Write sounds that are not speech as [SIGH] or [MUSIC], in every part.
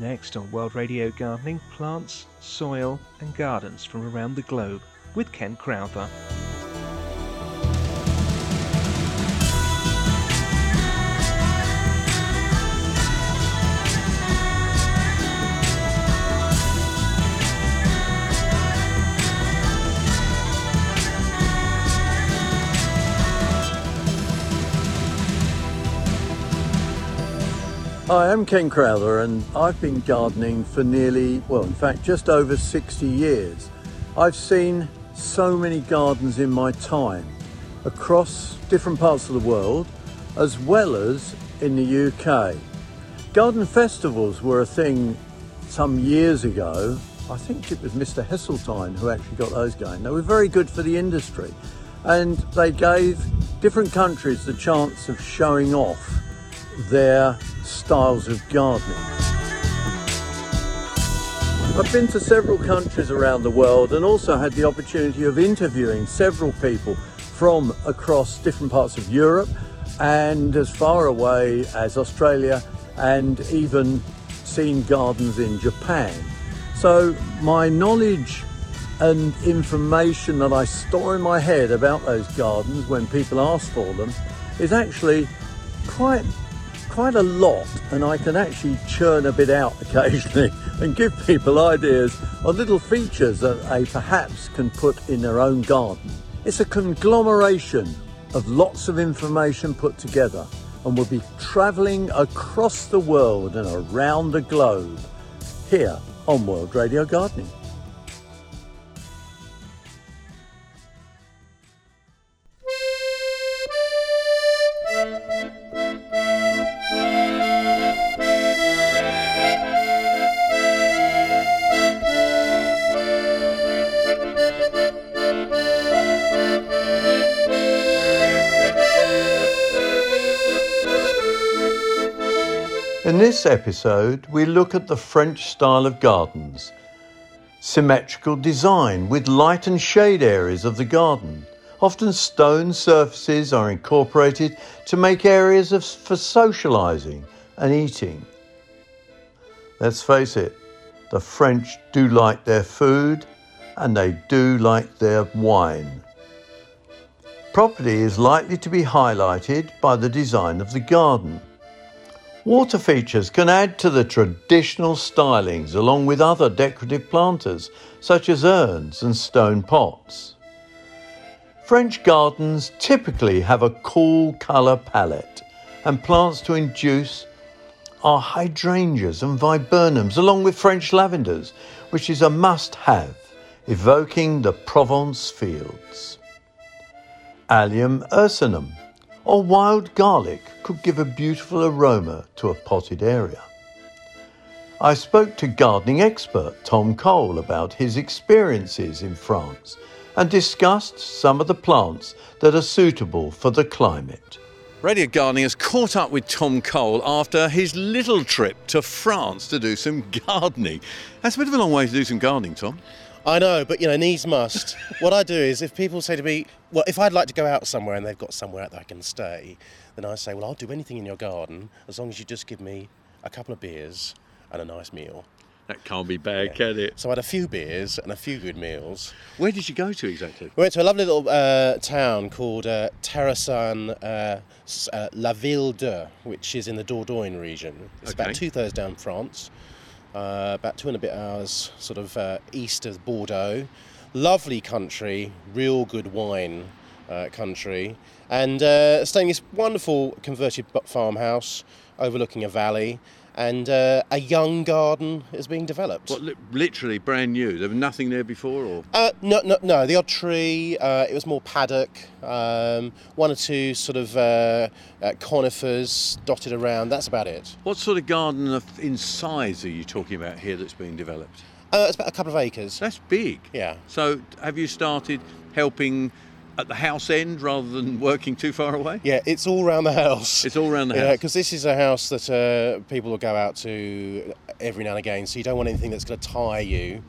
Next on World Radio Gardening, plants, soil, and gardens from around the globe with Ken Crowther. Hi, I'm Ken Crowther and I've been gardening for nearly, well, in fact, just over 60 years. I've seen so many gardens in my time across different parts of the world as well as in the UK. Garden festivals were a thing some years ago. I think it was Mr. Heseltine who actually got those going. They were very good for the industry and they gave different countries the chance of showing off their styles of gardening. I've been to several countries around the world and also had the opportunity of interviewing several people from across different parts of Europe and as far away as Australia and even seen gardens in Japan. So my knowledge and information that I store in my head about those gardens when people ask for them is actually quite quite a lot and I can actually churn a bit out [LAUGHS] occasionally and give people ideas on little features that they perhaps can put in their own garden. It's a conglomeration of lots of information put together and we'll be travelling across the world and around the globe here on World Radio Gardening. In this episode, we look at the French style of gardens. Symmetrical design with light and shade areas of the garden. Often stone surfaces are incorporated to make areas of, for socialising and eating. Let's face it, the French do like their food and they do like their wine. Property is likely to be highlighted by the design of the garden. Water features can add to the traditional stylings along with other decorative planters such as urns and stone pots. French gardens typically have a cool colour palette and plants to induce are hydrangeas and viburnums along with French lavenders, which is a must have, evoking the Provence fields. Allium ursinum or wild garlic could give a beautiful aroma to a potted area. I spoke to gardening expert Tom Cole about his experiences in France and discussed some of the plants that are suitable for the climate. Radio Gardening has caught up with Tom Cole after his little trip to France to do some [LAUGHS] gardening. That's a bit of a long way to do some gardening, Tom. I know, but you know, needs must. [LAUGHS] what I do is if people say to me, well, if I'd like to go out somewhere and they've got somewhere that I can stay, then I say, well, I'll do anything in your garden as long as you just give me a couple of beers and a nice meal. That can't be bad, yeah. can it? So I had a few beers and a few good meals. Where did you go to exactly? We went to a lovely little uh, town called uh, Terrasson uh, uh, La Ville de, which is in the Dordogne region. It's okay. about two thirds down France uh, about two and a bit hours sort of uh, east of Bordeaux. Lovely country, real good wine uh, country, and uh, staying in this wonderful converted farmhouse overlooking a valley and uh, a young garden is being developed. What, li- literally brand new? There was nothing there before, or? Uh, no, no, no. The odd tree. Uh, it was more paddock. Um, one or two sort of uh, uh, conifers dotted around. That's about it. What sort of garden in size are you talking about here that's being developed? Uh, it's about a couple of acres. That's big. Yeah. So, have you started helping at the house end rather than working too far away? Yeah, it's all around the house. It's all around the house. yeah, because this is a house that uh, people will go out to every now and again, so you don't want anything that's going to tie you.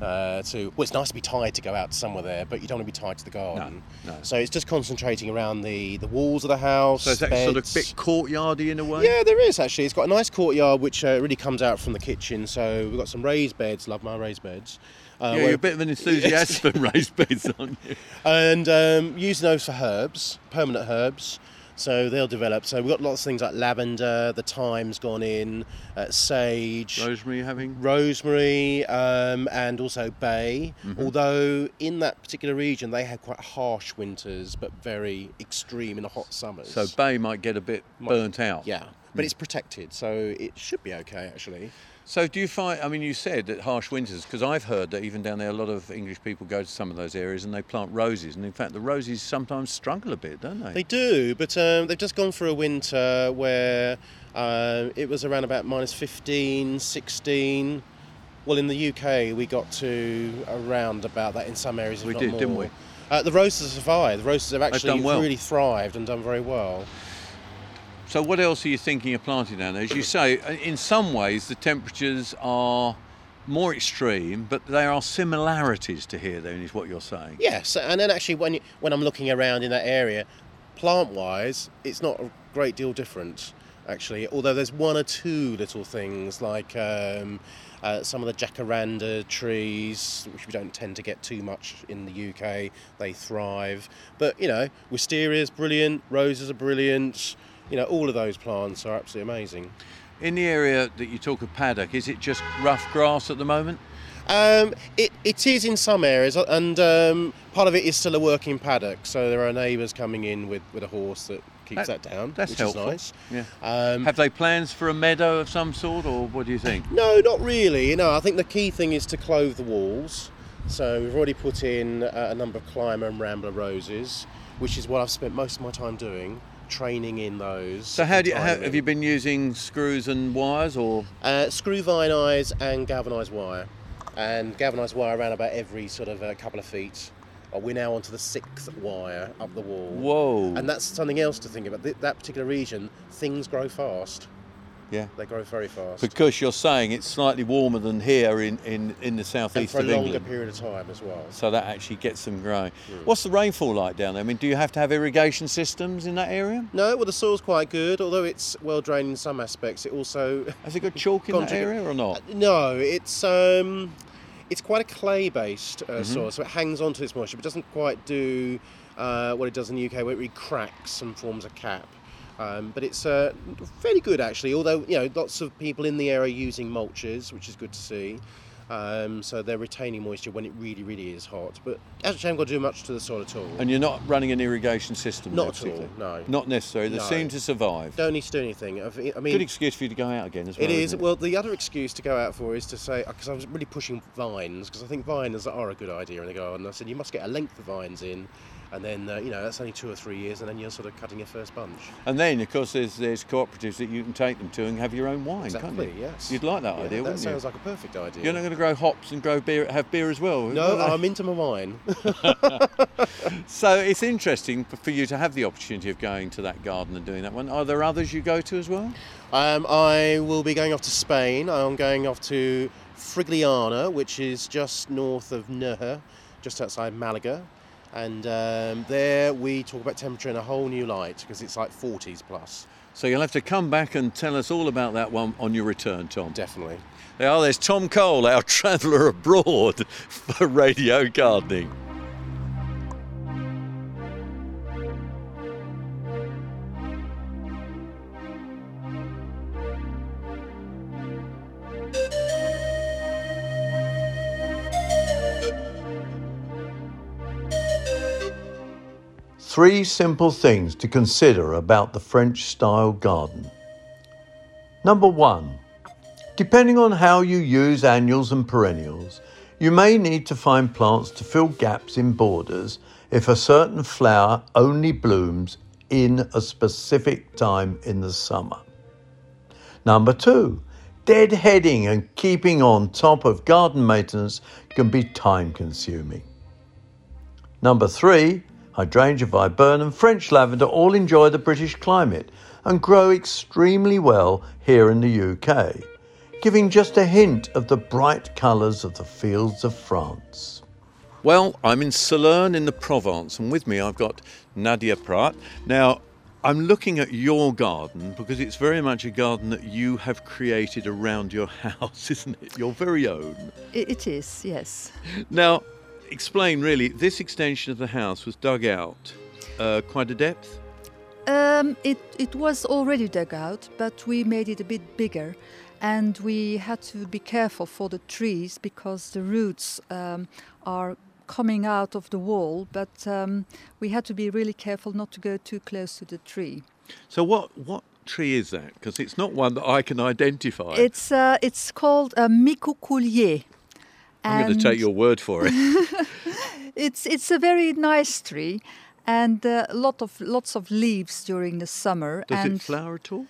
Uh, to well, it's nice to be tied to go out somewhere there, but you don't want to be tied to the garden. No, no. So it's just concentrating around the, the walls of the house. So it's that sort of bit courtyardy in a way? Yeah, there is actually. It's got a nice courtyard which uh, really comes out from the kitchen. So we've got some raised beds. Love my raised beds. Uh, Yeah, you're a bit of an enthusiast for [LAUGHS] raised beds, aren't you? and um, using those for herbs, permanent herbs. So they'll develop. So we've got lots of things like lavender, the thyme's gone in, uh, sage, Rosemary having. rosemary, um, and also bay. Mm-hmm. Although in that particular region they have quite harsh winters, but very extreme in the hot summers. So bay might get a bit Might- burnt out. yeah, but it's protected, so it should be okay actually. So do you find? I mean, you said that harsh winters, because I've heard that even down there, a lot of English people go to some of those areas and they plant roses, and in fact, the roses sometimes struggle a bit, don't they? They do, but um, they've just gone through a winter where uh, it was around about minus 15, 16. Well, in the UK, we got to around about that in some areas. We did, more. didn't we? Uh, the roses have survived. The roses have actually well. really thrived and done very well. So what else are you thinking of planting down there? As you say, uh, in some ways, the temperatures are more extreme, but there are similarities to here. Then is what you're saying. Yes, and then actually, when when I'm looking around in that area, plant-wise, it's not a great deal different. Actually, although there's one or two little things like um, uh, some of the jacaranda trees, which we don't tend to get too much in the UK, they thrive. But you know, wisteria is brilliant, roses are brilliant. You know, all of those plants are absolutely amazing. In the area that you talk of paddock, is it just rough grass at the moment? Um, it, it is in some areas, and um, part of it is still a working paddock. So there are neighbours coming in with, with a horse that keeps That- that, down, that's which helpful. is nice. Yeah. Um, Have they plans for a meadow of some sort, or what do you think? no, not really. You know, I think the key thing is to clothe the walls. So we've already put in uh, a number of climber and rambler roses, which is what I've spent most of my time doing, training in those. So how do you, how, have you been using screws and wires, or Uh, screw vine eyes and galvanised wire. And galvanised wire around about every sort of uh, couple of feet. We're now onto the sixth wire up the wall. whoa? And that's something else to think about. Th- that particular region, things grow fast. Yeah. They grow very fast. Because you're saying it's slightly warmer than here in, in, in the southeast for a of longer England. period of time as well. So that actually gets them growing. Hmm. What's the rainfall like down there? I mean, do you have to have irrigation systems in that area? No, well, the soil's quite good, although it's well drained in some aspects. It also. [LAUGHS] Has it got chalk in that area or not? No, it's. Um, it's quite a clay-based uh, Mm-hmm. soil, so it hangs onto its moisture, but doesn't quite do uh, what it does in the UK, where it really cracks and forms a cap. Um, but it's uh, fairly good actually. Although you know, lots of people in the area using mulches, which is good to see. Um, so they're retaining moisture when it really, really is hot. But actually, I haven't got to do much to the soil at all. And you're not running an irrigation system? Not there at all, no. Not necessary. They No. seem to survive. Don't need to do anything. I've- mean, Good excuse for you to go out again as well. It is. isn't Well, the other excuse to go out for is to say, because I was really pushing vines, because I think vines are a good idea in the garden. I said, you must get a length of vines in, and then, uh, you know, that's only two or three years, and then you're sort of cutting your first bunch. And then, of course, there's there's cooperatives that you can take them to and have your own wine, Exactly, can't you? yes. You'd like that Yeah, idea, that wouldn't sounds you? Sounds like a perfect idea. You're not going to grow hops and grow beer, have beer as well. no, I'm into my wine. [LAUGHS] [LAUGHS] So it's interesting for you to have the opportunity of going to that garden and doing that one. Are there others you go to as well? um, I will be going off to Spain. I'm going off to Frigiliana, which is just north of Nerja, just outside Malaga. And um, there we talk about temperature in a whole new light because it's like 40s plus, So you'll have to come back and tell us all about that one on your return, Tom. definitely. There there's Tom Cole, our [LAUGHS] traveller abroad for radio gardening. Three simple things to consider about the French style garden. Number one, depending on how you use annuals and perennials, you may need to find plants to fill gaps in borders if a certain flower only blooms in a specific time in the summer. Number two, deadheading and keeping on top of garden maintenance can be time consuming. Number three, hydrangea, viburnum, French lavender all enjoy the British climate and grow extremely well here in the UK. giving just a hint of the bright colours of the fields of France. Well, I'm in Salernes in the Provence, and with me I've got Nadia Prat. Now, I'm looking at your garden because it's very much a garden that you have created around your [LAUGHS] house, isn't it? Your very own. It is, yes. Now, explain really, this extension of the house was dug out uh, quite a depth? Um, it, it was already dug out, but we made it a bit bigger. And we had to be careful for the trees because the roots um, are coming out of the wall, but um, we had to be really careful not to go too close to the tree. So, what, what tree is that? Because it's not one that I can identify. It's, uh, it's called a micocoulier. I'm going to take your word for it. [LAUGHS] it's, it's a very nice tree and a uh, lot of lots of leaves during the summer. Does and it flower at all?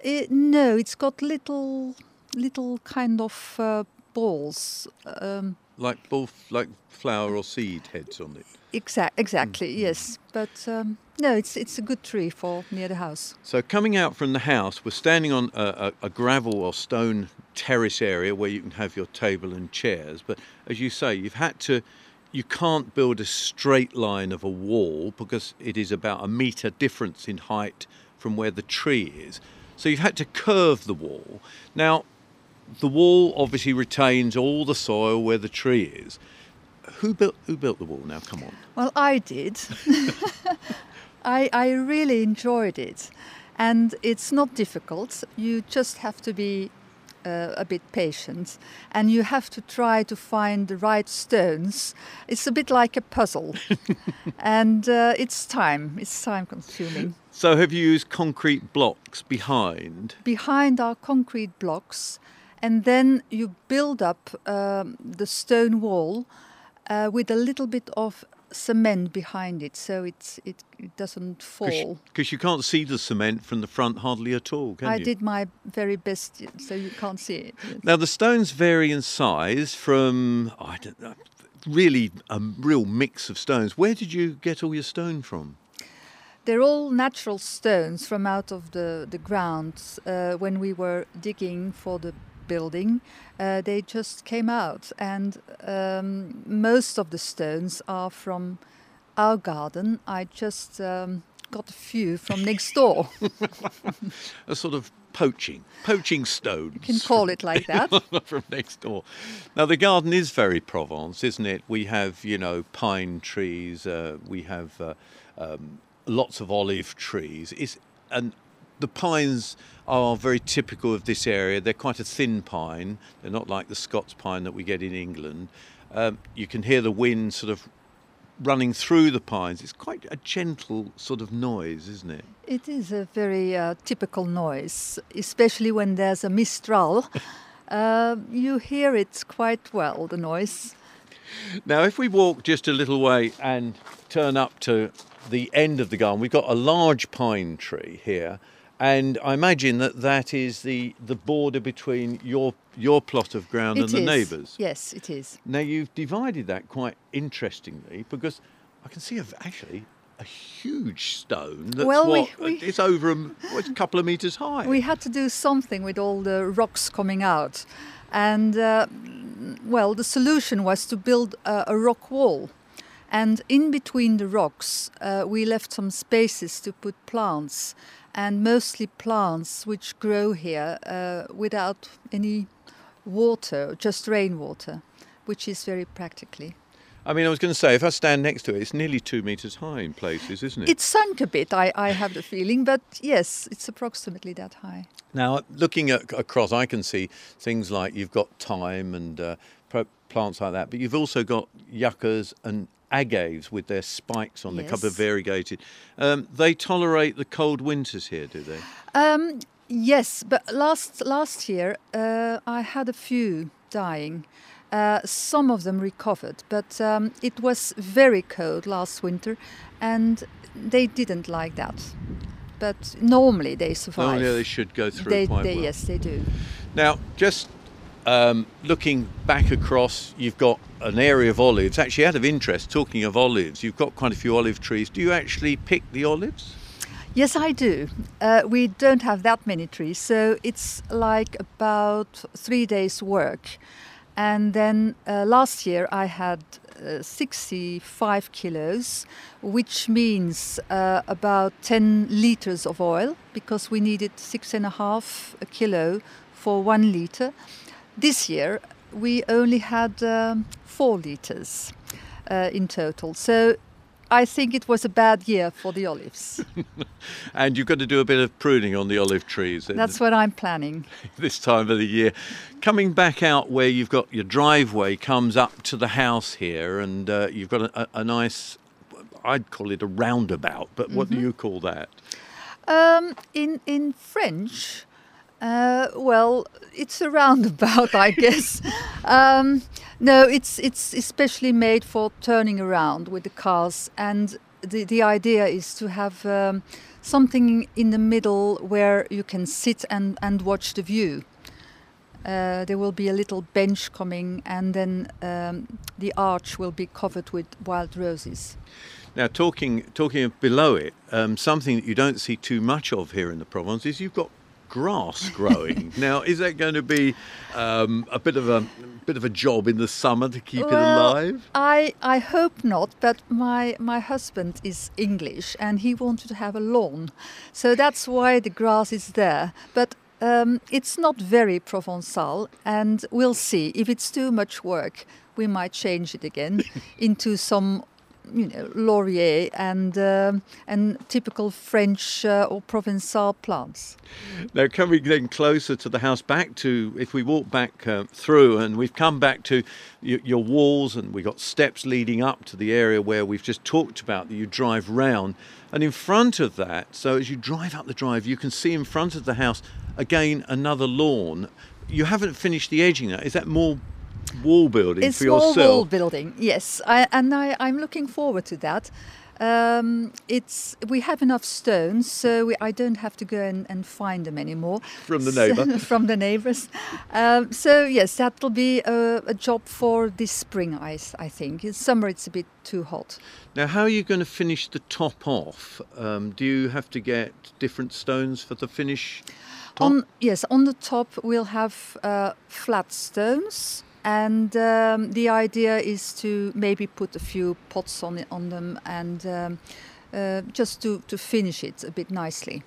It, no, it's got little little kind of uh, balls. Um, like ball, like flower or seed heads on it. Exact, exactly. Mm. Yes, but um, no, it's it's a good tree for near the house. So coming out from the house, we're standing on a, a, a gravel or stone terrace area where you can have your table and chairs. But as you say, you've had to you can't build a straight line of a wall because it is about a metre difference in height from where the tree is. So you've had to curve the wall. Now, the wall obviously retains all the soil where the tree is. Who built who built the wall now? Come on. Well, I did. [LAUGHS] I I really enjoyed it. And it's not difficult. You just have to be uh, a bit patient and you have to try to find the right stones. It's a bit like a puzzle [LAUGHS] and uh, it's time, it's time consuming. So, have you used concrete blocks behind? Behind our concrete blocks, and then you build up um, the stone wall uh, with a little bit of cement behind it, so it's, it, it doesn't fall. Because you, you, can't see the cement from the front hardly at all, can I you? I did my very best, so you can't see it. Yes. Now the stones vary in size from I don't know, really a real mix of stones. Where did you get all your stone from? They're all natural stones from out of the the ground uh, when we were digging for the building, uh, they just came out, and um, most of the stones are from our garden. I just um, got a few from next door. [LAUGHS] a sort of poaching, poaching stones. You can call it like that. [LAUGHS] from next door. Now the garden is very Provence, isn't it? We have, you know, pine trees. Uh, we have uh, um, lots of olive trees. Is and the pines are very typical of this area. They're quite a thin pine. They're not like the Scots pine that we get in England. Um, you can hear the wind sort of running through the pines. It's quite a gentle sort of noise, isn't it? It is a very uh, typical noise, especially when there's a mistral. uh, [LAUGHS] you hear it quite well, the noise. Now, if we walk just a little way and turn up to the end of the garden, we've got a large pine tree here and I imagine that that is the, the border between your your plot of ground it and the is. neighbours. Yes, it is. Now you've divided that quite interestingly because I can see actually a huge stone that's well, what we, we, it's over a, it's a couple of meters high. We had to do something with all the rocks coming out, and uh, well, the solution was to build a, a rock wall. And in between the rocks, uh, we left some spaces to put plants and mostly plants which grow here uh, without any water, just rainwater, which is very practically. I mean, I was going to say, if I stand next to it, it's nearly two metres high in places, isn't it? It's sunk a bit, I, I have the feeling, but yes, it's approximately that high. Now, looking at, across, I can see things like you've got thyme and uh, plants like that, but you've also got yuccas and agaves with their spikes on yes. the of variegated. Um, they tolerate the cold winters here, do they? Um, yes, but last last year uh, I had a few dying. Uh, some of them recovered, but um, it was very cold last winter, and they didn't like that. But normally they survive. Yeah, they should go through they, quite they, well. Yes, they do. Now, just um, looking back across, you've got an area of olives. Actually, out of interest, talking of olives, you've got quite a few olive trees. Do you actually pick the olives? Yes, I do. Uh, we don't have that many trees, so it's like about three days' work. And then uh, last year I had uh, 65 kilos, which means uh, about 10 liters of oil because we needed six and a half a kilo for one liter. This year we only had um, four liters uh, in total. So I think it was a bad year for the olives. [LAUGHS] and you've got to do a bit of pruning on the olive trees. That's what I'm planning. [LAUGHS] this time of the year. Coming back out where you've got your driveway comes up to the house here, and uh, you've got a, a, nice, I'd call it a roundabout, but what mm-hmm. do you call that? Um, in in French, uh, well, it's a roundabout, I [LAUGHS] guess. Um, no, it's it's especially made for turning around with the cars, and the the idea is to have um, something in the middle where you can sit and and watch the view. Uh, there will be a little bench coming, and then um, the arch will be covered with wild roses. Now, talking talking below it, um, something that you don't see too much of here in the Provence is you've got grass growing. [LAUGHS] now, is that going to be um, a bit of a bit of a job in the summer to keep well, it alive? I I hope not. But my my husband is English and he wanted to have a lawn, so that's why the grass is there. But um, it's not very Provençal, and we'll see. If it's too much work, we might change it again [LAUGHS] into some you know, laurier and um, and typical French uh, or Provençal plants. Now, can coming then closer to the house, back to if we walk back uh, through, and we've come back to your walls, and we've got steps leading up to the area where we've just talked about that you drive round, and in front of that, so as you drive up the drive, you can see in front of the house again another lawn. You haven't finished the edging. Is that more wall building it's for yourself. Small wall building, yes, I, and I, I'm looking forward to that. Um, it's we have enough stones, so we, I don't have to go and, and find them anymore from the neighbour. So, [LAUGHS] from the neighbours. Um, so yes, that will be a, a, job for this spring. I, I think in summer it's a bit too hot. Now, how are you going to finish the top off? Um, do you have to get different stones for the finish? Top? On yes, on the top we'll have uh, flat stones and um, the idea is to maybe put a few pots on on them and um, uh, just to, to finish it a bit nicely.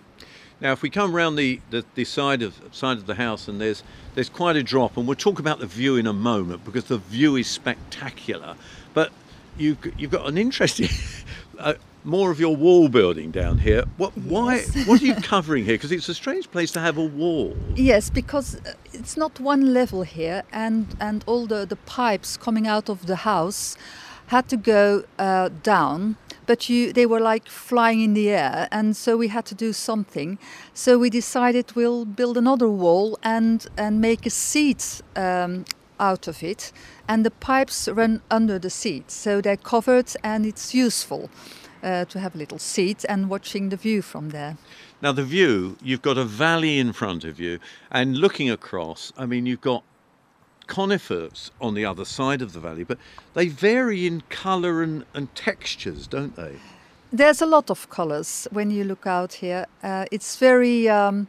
Now, if we come around the, the, the, side of side of the house, and there's there's quite a drop, and we'll talk about the view in a moment because the view is spectacular. But you've you've got an interesting [LAUGHS] uh, more of your wall building down here. What? Why? What are you covering here? Because it's a strange place to have a wall. Yes, because uh, it's not one level here, and and all the the pipes coming out of the house had to go uh, down. But you, they were like flying in the air, and so we had to do something. So we decided we'll build another wall and and make a seat um, out of it, and the pipes run under the seat, so they're covered and it's useful uh, to have a little seat and watching the view from there. Now, the view, you've got a valley in front of you, and looking across, I mean, you've got conifers on the other side of the valley, but they vary in colour and, and textures, don't they? There's a lot of colours when you look out here. Uh, it's very. Um,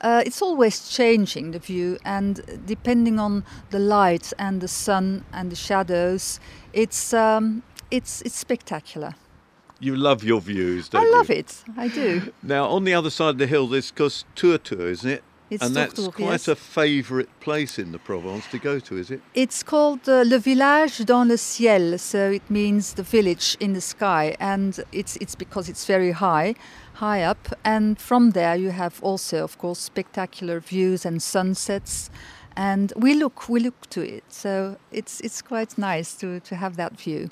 uh, it's always changing the view, and depending on the light and the sun and the shadows, it's um, it's it's spectacular. You love your views, don't I you? I love it. I do. Now, on the other side of the hill, there's because Tourtour, isn't it? It's and that's Tourtour, quite yes. a favourite place in the Provence to go to, is it? It's called uh, Le Village dans le ciel, so it means the village in the sky, and it's it's because it's very high, high up, and from there you have also, of course, spectacular views and sunsets, and we look we look to it, so it's it's quite nice to to have that view.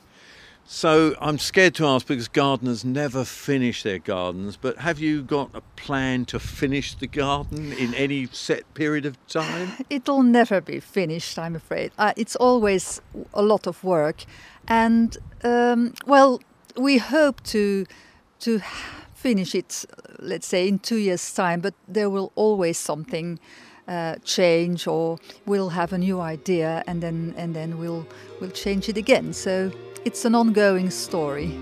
So I'm scared to ask because gardeners never finish their gardens, but have you got a plan to finish the garden in any set period of time? [SIGHS] It'll never be finished, I'm afraid. Uh, it's always a lot of work, and um, well, we hope to to finish it, let's say, in two years' time. But there will always something. Uh, change or we'll have a new idea and then and then we'll we'll change it again so it's an ongoing story.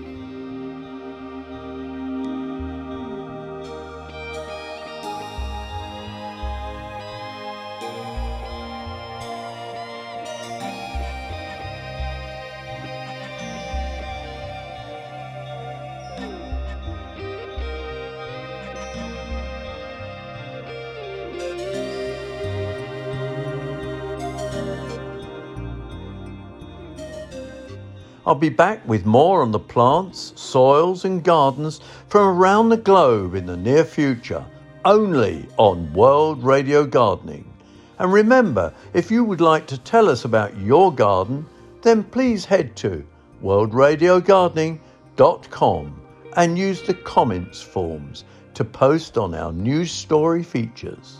I'll be back with more on the plants, soils, and gardens from around the globe in the near future, only on World Radio Gardening. And remember, if you would like to tell us about your garden, then please head to worldradiogardening.com and use the comments forms to post on our news story features.